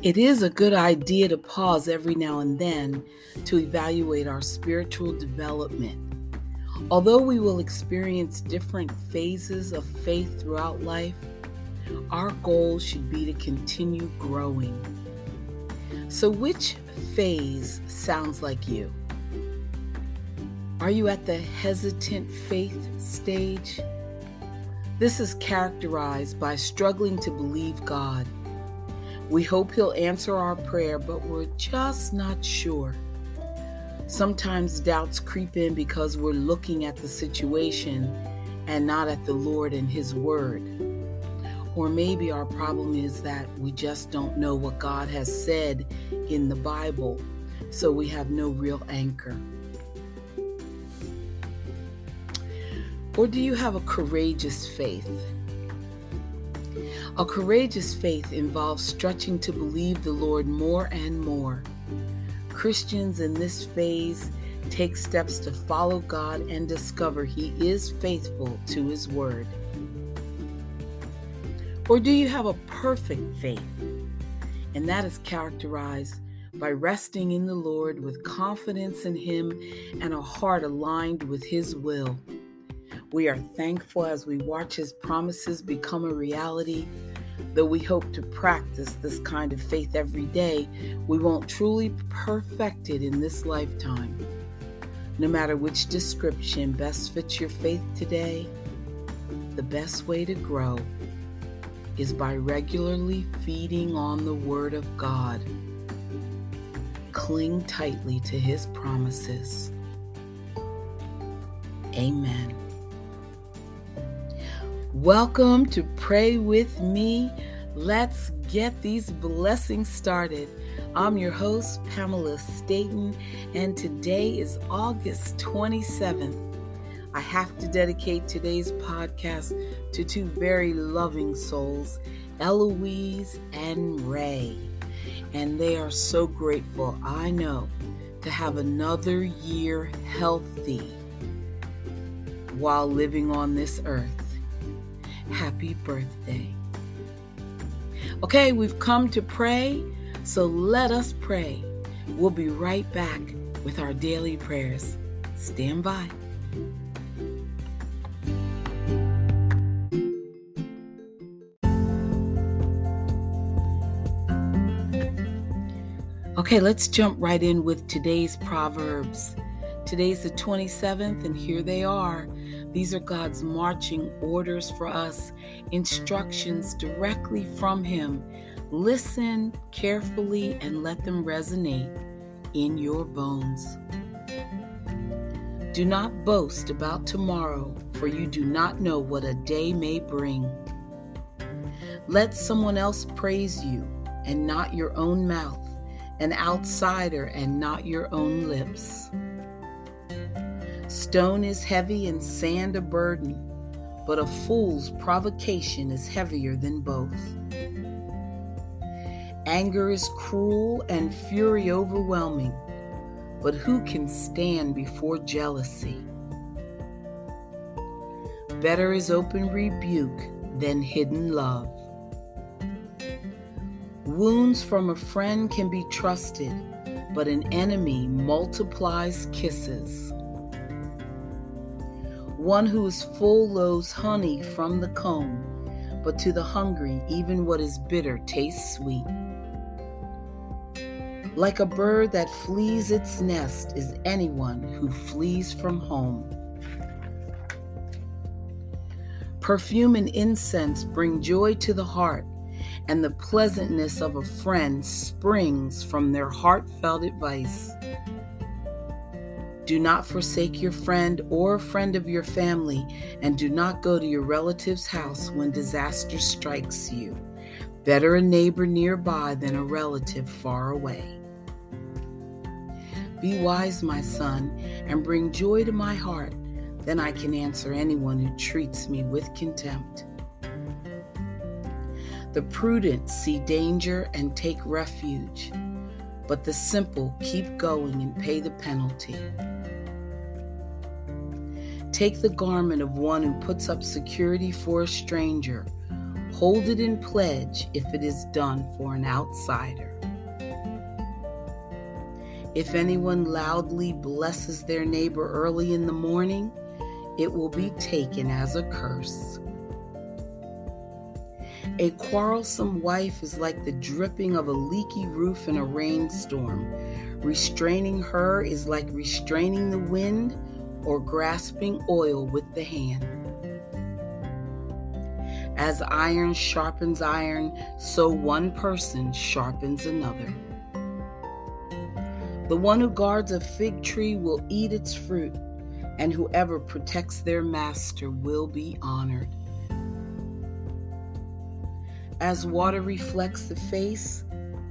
It is a good idea to pause every now and then to evaluate our spiritual development. Although we will experience different phases of faith throughout life, our goal should be to continue growing. So, which phase sounds like you? Are you at the hesitant faith stage? This is characterized by struggling to believe God. We hope He'll answer our prayer, but we're just not sure. Sometimes doubts creep in because we're looking at the situation and not at the Lord and His Word. Or maybe our problem is that we just don't know what God has said in the Bible, so we have no real anchor. Or do you have a courageous faith? A courageous faith involves stretching to believe the Lord more and more. Christians in this phase take steps to follow God and discover He is faithful to His Word. Or do you have a perfect faith? And that is characterized by resting in the Lord with confidence in Him and a heart aligned with His will. We are thankful as we watch His promises become a reality. Though we hope to practice this kind of faith every day, we won't truly perfect it in this lifetime. No matter which description best fits your faith today, the best way to grow is by regularly feeding on the Word of God. Cling tightly to His promises. Amen. Welcome to Pray With Me. Let's get these blessings started. I'm your host, Pamela Staten, and today is August 27th. I have to dedicate today's podcast to two very loving souls, Eloise and Ray. And they are so grateful, I know, to have another year healthy while living on this earth happy birthday. Okay, we've come to pray, so let us pray. We'll be right back with our daily prayers. Stand by. Okay, let's jump right in with today's Proverbs. Today's the 27th, and here they are. These are God's marching orders for us, instructions directly from Him. Listen carefully and let them resonate in your bones. Do not boast about tomorrow, for you do not know what a day may bring. Let someone else praise you and not your own mouth, an outsider and not your own lips. Stone is heavy and sand a burden, but a fool's provocation is heavier than both. Anger is cruel and fury overwhelming, but who can stand before jealousy? Better is open rebuke than hidden love. Wounds from a friend can be trusted, but an enemy multiplies kisses. One who is full loathes honey from the comb, but to the hungry, even what is bitter tastes sweet. Like a bird that flees its nest is anyone who flees from home. Perfume and incense bring joy to the heart, and the pleasantness of a friend springs from their heartfelt advice. Do not forsake your friend or friend of your family, and do not go to your relative's house when disaster strikes you. Better a neighbor nearby than a relative far away. Be wise, my son, and bring joy to my heart. Then I can answer anyone who treats me with contempt. The prudent see danger and take refuge, but the simple keep going and pay the penalty. Take the garment of one who puts up security for a stranger. Hold it in pledge if it is done for an outsider. If anyone loudly blesses their neighbor early in the morning, it will be taken as a curse. A quarrelsome wife is like the dripping of a leaky roof in a rainstorm. Restraining her is like restraining the wind or grasping oil with the hand. As iron sharpens iron, so one person sharpens another. The one who guards a fig tree will eat its fruit, and whoever protects their master will be honored. As water reflects the face,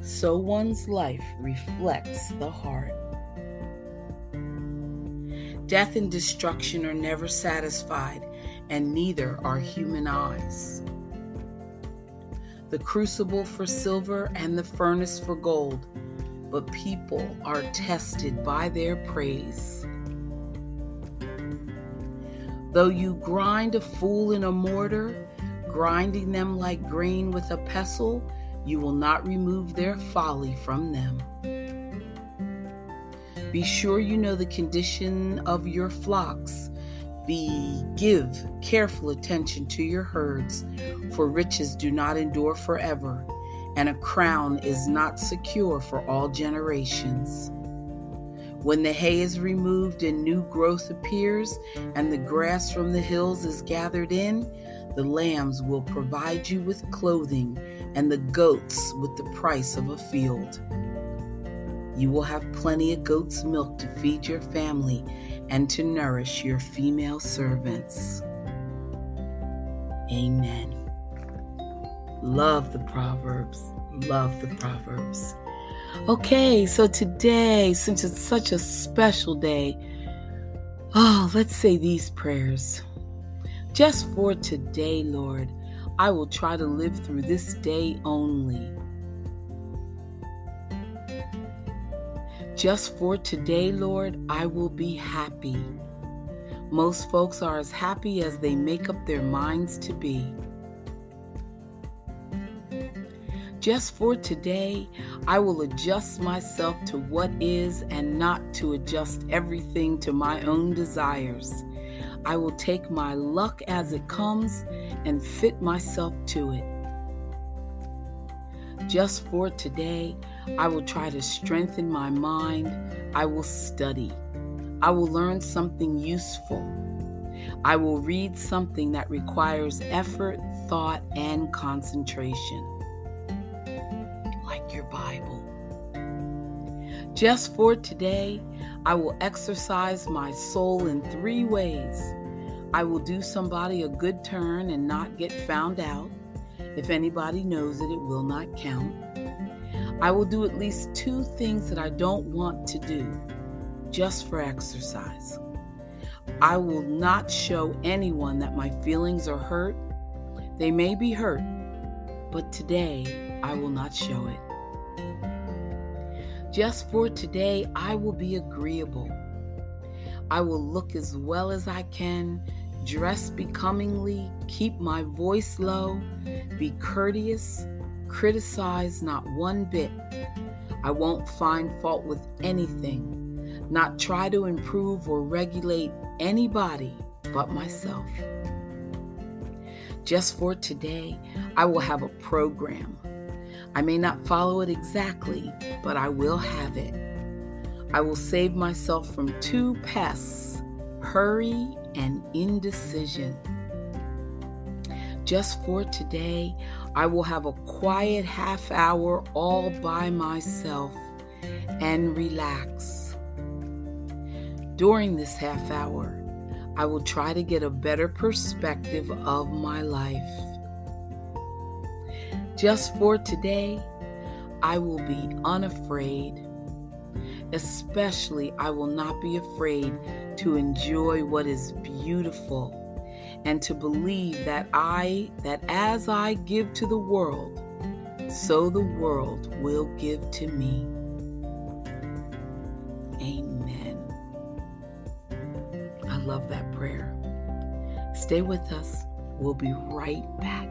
so one's life reflects the heart. Death and destruction are never satisfied, and neither are human eyes. The crucible for silver and the furnace for gold but people are tested by their praise. Though you grind a fool in a mortar, grinding them like grain with a pestle, you will not remove their folly from them. Be sure you know the condition of your flocks. Be give careful attention to your herds, for riches do not endure forever and a crown is not secure for all generations. When the hay is removed and new growth appears, and the grass from the hills is gathered in, the lambs will provide you with clothing, and the goats with the price of a field. You will have plenty of goat's milk to feed your family and to nourish your female servants. Amen. Love the Proverbs. Love the Proverbs. Okay, so today, since it's such a special day, oh, let's say these prayers. Just for today, Lord, I will try to live through this day only. Just for today, Lord, I will be happy. Most folks are as happy as they make up their minds to be. Just for today, I will adjust myself to what is and not to adjust everything to my own desires. I will take my luck as it comes and fit myself to it. Just for today, I will try to strengthen my mind. I will study. I will learn something useful. I will read something that requires effort, thought, and concentration like your Bible. Just for today, I will exercise my soul in three ways. I will do somebody a good turn and not get found out. If anybody knows it, it will not count. I will do at least two things that I don't want to do just for exercise. I will not show anyone that my feelings are hurt. They may be hurt, but today I will not show it. Just for today, I will be agreeable. I will look as well as I can, dress becomingly, keep my voice low, be courteous, criticize not one bit. I won't find fault with anything, not try to improve or regulate anybody but myself. Just for today, I will have a program I may not follow it exactly, but I will have it. I will save myself from two pests hurry and indecision. Just for today, I will have a quiet half hour all by myself and relax. During this half hour, I will try to get a better perspective of my life. Just for today, I will be unafraid. Especially, I will not be afraid to enjoy what is beautiful and to believe that I that as I give to the world, so the world will give to me. Amen. I love that prayer. Stay with us. We'll be right back.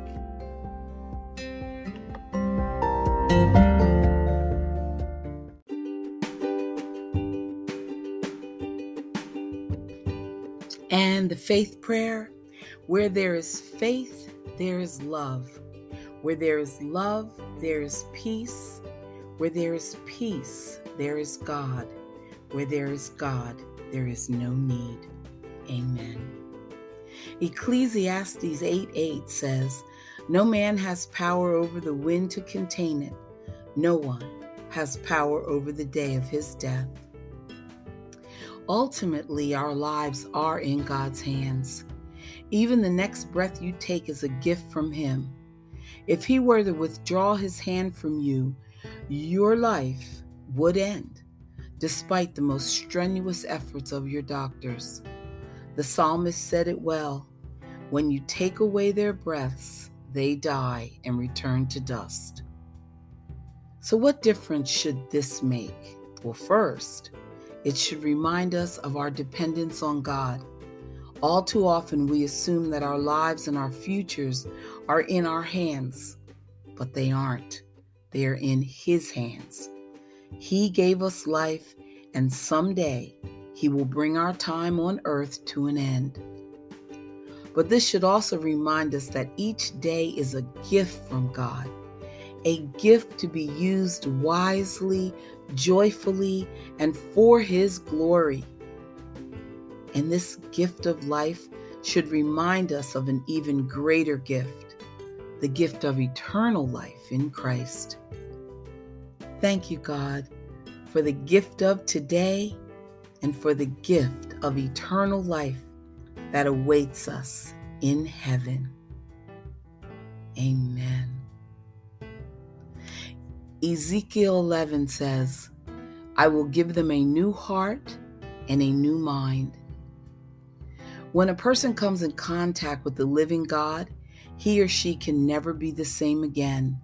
Faith prayer where there is faith, there is love. Where there is love, there is peace. Where there is peace, there is God. Where there is God, there is no need. Amen. Ecclesiastes 8 8 says, No man has power over the wind to contain it, no one has power over the day of his death. Ultimately, our lives are in God's hands. Even the next breath you take is a gift from Him. If He were to withdraw His hand from you, your life would end, despite the most strenuous efforts of your doctors. The psalmist said it well When you take away their breaths, they die and return to dust. So, what difference should this make? Well, first, it should remind us of our dependence on God. All too often, we assume that our lives and our futures are in our hands, but they aren't. They are in His hands. He gave us life, and someday He will bring our time on earth to an end. But this should also remind us that each day is a gift from God, a gift to be used wisely joyfully, and for His glory. And this gift of life should remind us of an even greater gift the gift of eternal life in Christ. Thank you, God, for the gift of today and for the gift of eternal life that awaits us in heaven. Amen. Ezekiel 11 says, I will give them a new heart and a new mind. When a person comes in contact with the living God, he or she can never be the same again.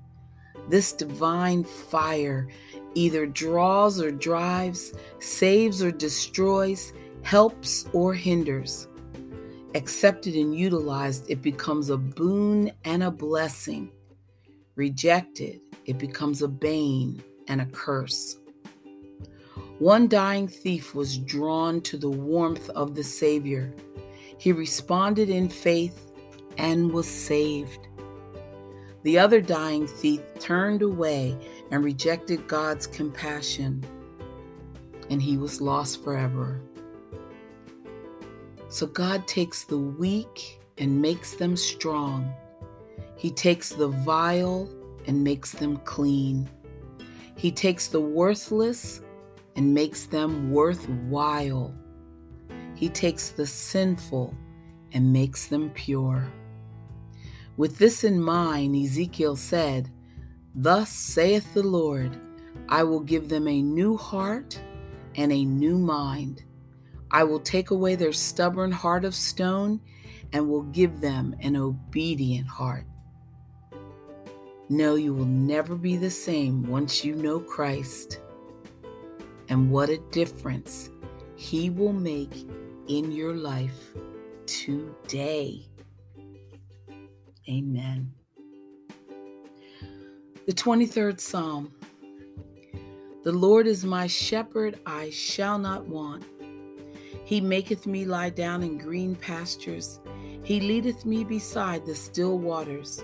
This divine fire either draws or drives, saves or destroys, helps or hinders. Accepted and utilized, it becomes a boon and a blessing. Rejected, it becomes a bane and a curse. One dying thief was drawn to the warmth of the Savior. He responded in faith and was saved. The other dying thief turned away and rejected God's compassion, and he was lost forever. So God takes the weak and makes them strong. He takes the vile and makes them clean. He takes the worthless and makes them worthwhile. He takes the sinful and makes them pure. With this in mind, Ezekiel said, Thus saith the Lord, I will give them a new heart and a new mind. I will take away their stubborn heart of stone and will give them an obedient heart. No, you will never be the same once you know Christ. And what a difference He will make in your life today. Amen. The 23rd Psalm The Lord is my shepherd, I shall not want. He maketh me lie down in green pastures, He leadeth me beside the still waters.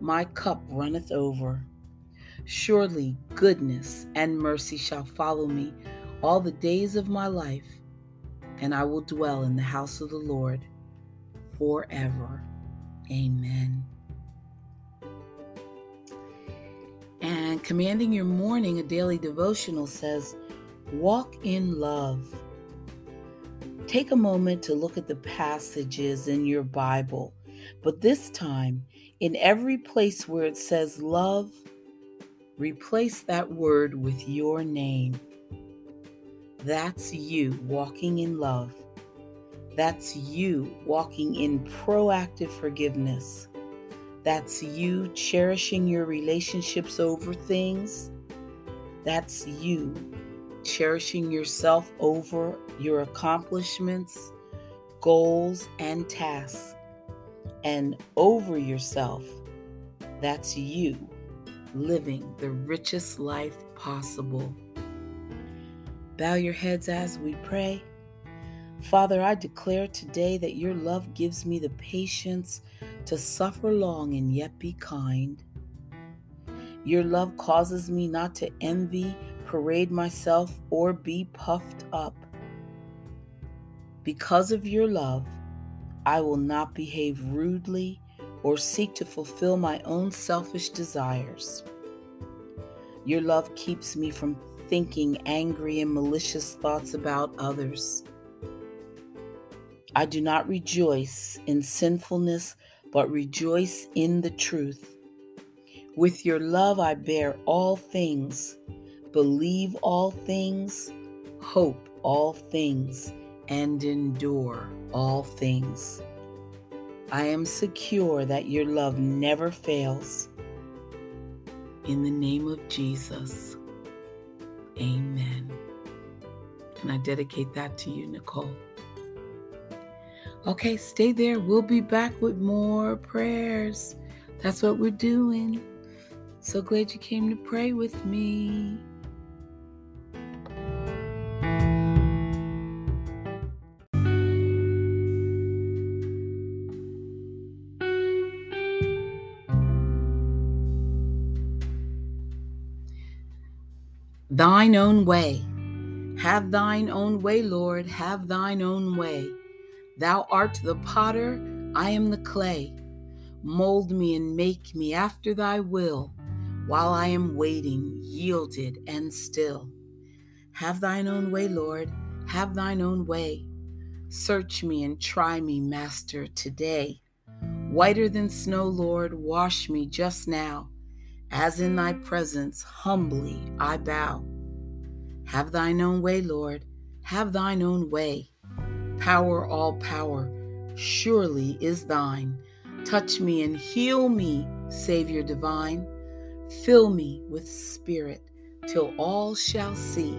my cup runneth over. Surely goodness and mercy shall follow me all the days of my life, and I will dwell in the house of the Lord forever. Amen. And commanding your morning, a daily devotional says, Walk in love. Take a moment to look at the passages in your Bible, but this time in every place where it says love, replace that word with your name. That's you walking in love. That's you walking in proactive forgiveness. That's you cherishing your relationships over things. That's you cherishing yourself over your accomplishments, goals, and tasks. And over yourself, that's you living the richest life possible. Bow your heads as we pray. Father, I declare today that your love gives me the patience to suffer long and yet be kind. Your love causes me not to envy, parade myself, or be puffed up. Because of your love, I will not behave rudely or seek to fulfill my own selfish desires. Your love keeps me from thinking angry and malicious thoughts about others. I do not rejoice in sinfulness, but rejoice in the truth. With your love, I bear all things, believe all things, hope all things, and endure all things. I am secure that your love never fails. In the name of Jesus. Amen. And I dedicate that to you, Nicole. Okay, stay there. We'll be back with more prayers. That's what we're doing. So glad you came to pray with me. Thine own way. Have thine own way, Lord, have thine own way. Thou art the potter, I am the clay. Mold me and make me after thy will, while I am waiting, yielded and still. Have thine own way, Lord, have thine own way. Search me and try me, Master, today. Whiter than snow, Lord, wash me just now as in thy presence humbly I bow. Have thine own way, Lord, have thine own way. Power, all power, surely is thine. Touch me and heal me, Savior divine. Fill me with spirit till all shall see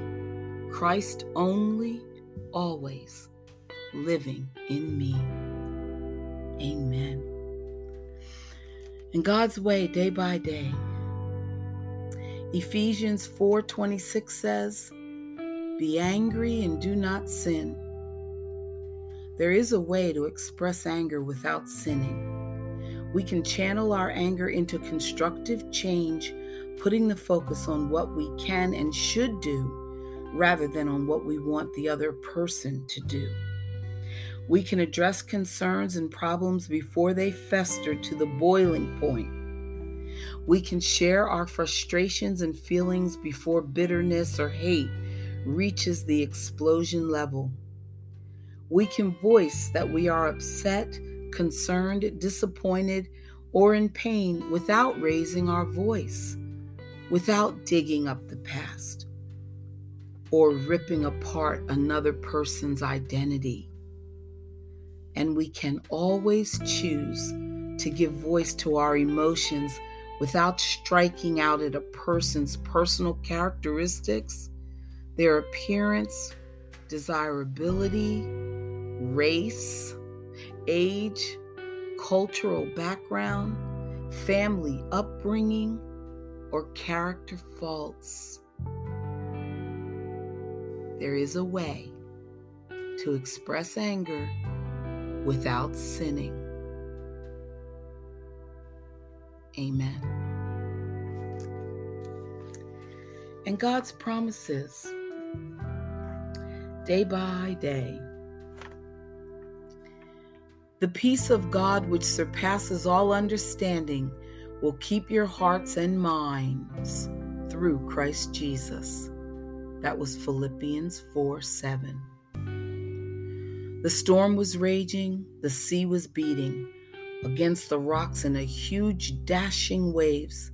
Christ only, always living in me. Amen. In God's way, day by day, Ephesians 4:26 says, "Be angry and do not sin." There is a way to express anger without sinning. We can channel our anger into constructive change, putting the focus on what we can and should do rather than on what we want the other person to do. We can address concerns and problems before they fester to the boiling point we can share our frustrations and feelings before bitterness or hate reaches the explosion level. We can voice that we are upset, concerned, disappointed, or in pain without raising our voice, without digging up the past, or ripping apart another person's identity. And we can always choose to give voice to our emotions without striking out at a person's personal characteristics, their appearance, desirability, race, age, cultural background, family upbringing, or character faults. There is a way to express anger without sinning. Amen. And God's promises day by day. The peace of God, which surpasses all understanding, will keep your hearts and minds through Christ Jesus. That was Philippians 4 7. The storm was raging, the sea was beating against the rocks in a huge dashing waves.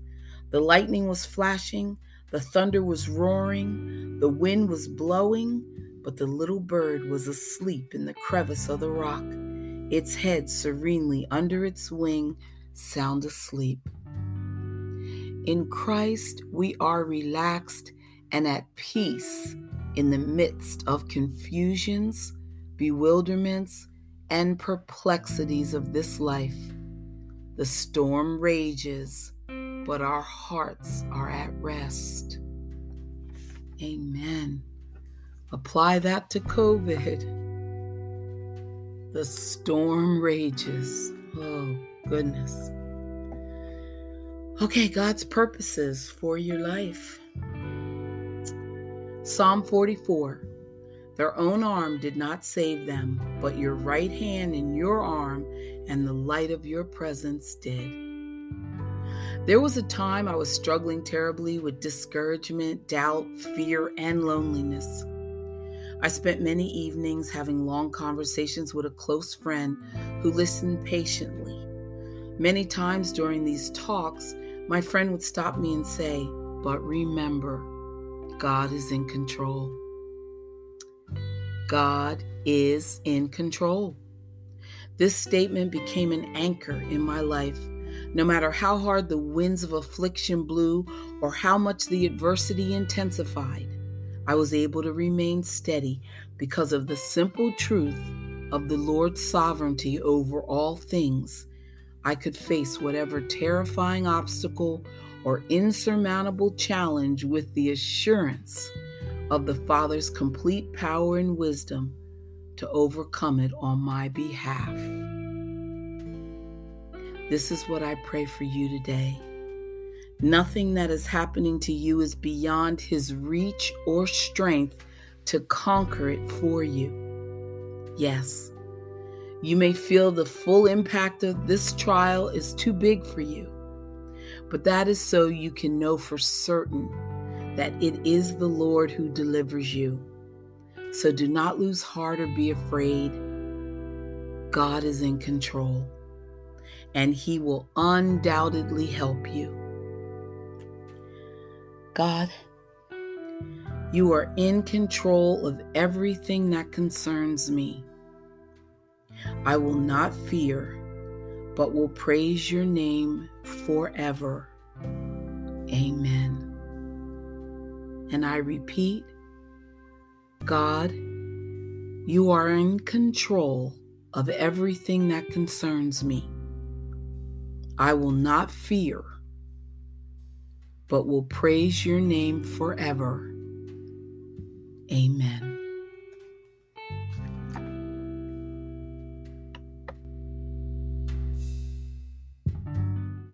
The lightning was flashing, the thunder was roaring, the wind was blowing, but the little bird was asleep in the crevice of the rock, its head serenely under its wing, sound asleep. In Christ, we are relaxed and at peace in the midst of confusions, bewilderments, and perplexities of this life. The storm rages, but our hearts are at rest. Amen. Apply that to COVID. The storm rages. Oh, goodness. Okay, God's purposes for your life. Psalm 44 Their own arm did not save them, but your right hand and your arm and the light of your presence did. There was a time I was struggling terribly with discouragement, doubt, fear, and loneliness. I spent many evenings having long conversations with a close friend who listened patiently. Many times during these talks, my friend would stop me and say, But remember, God is in control. God is in control. This statement became an anchor in my life. No matter how hard the winds of affliction blew or how much the adversity intensified, I was able to remain steady because of the simple truth of the Lord's sovereignty over all things. I could face whatever terrifying obstacle or insurmountable challenge with the assurance of the Father's complete power and wisdom to overcome it on my behalf. This is what I pray for you today. Nothing that is happening to you is beyond His reach or strength to conquer it for you. Yes, you may feel the full impact of this trial is too big for you. But that is so you can know for certain that it is the Lord who delivers you. So do not lose heart or be afraid. God is in control, and He will undoubtedly help you. God, you are in control of everything that concerns me. I will not fear but will praise your name forever. Amen. And I repeat, God, you are in control of everything that concerns me. I will not fear, but will praise your name forever. Amen.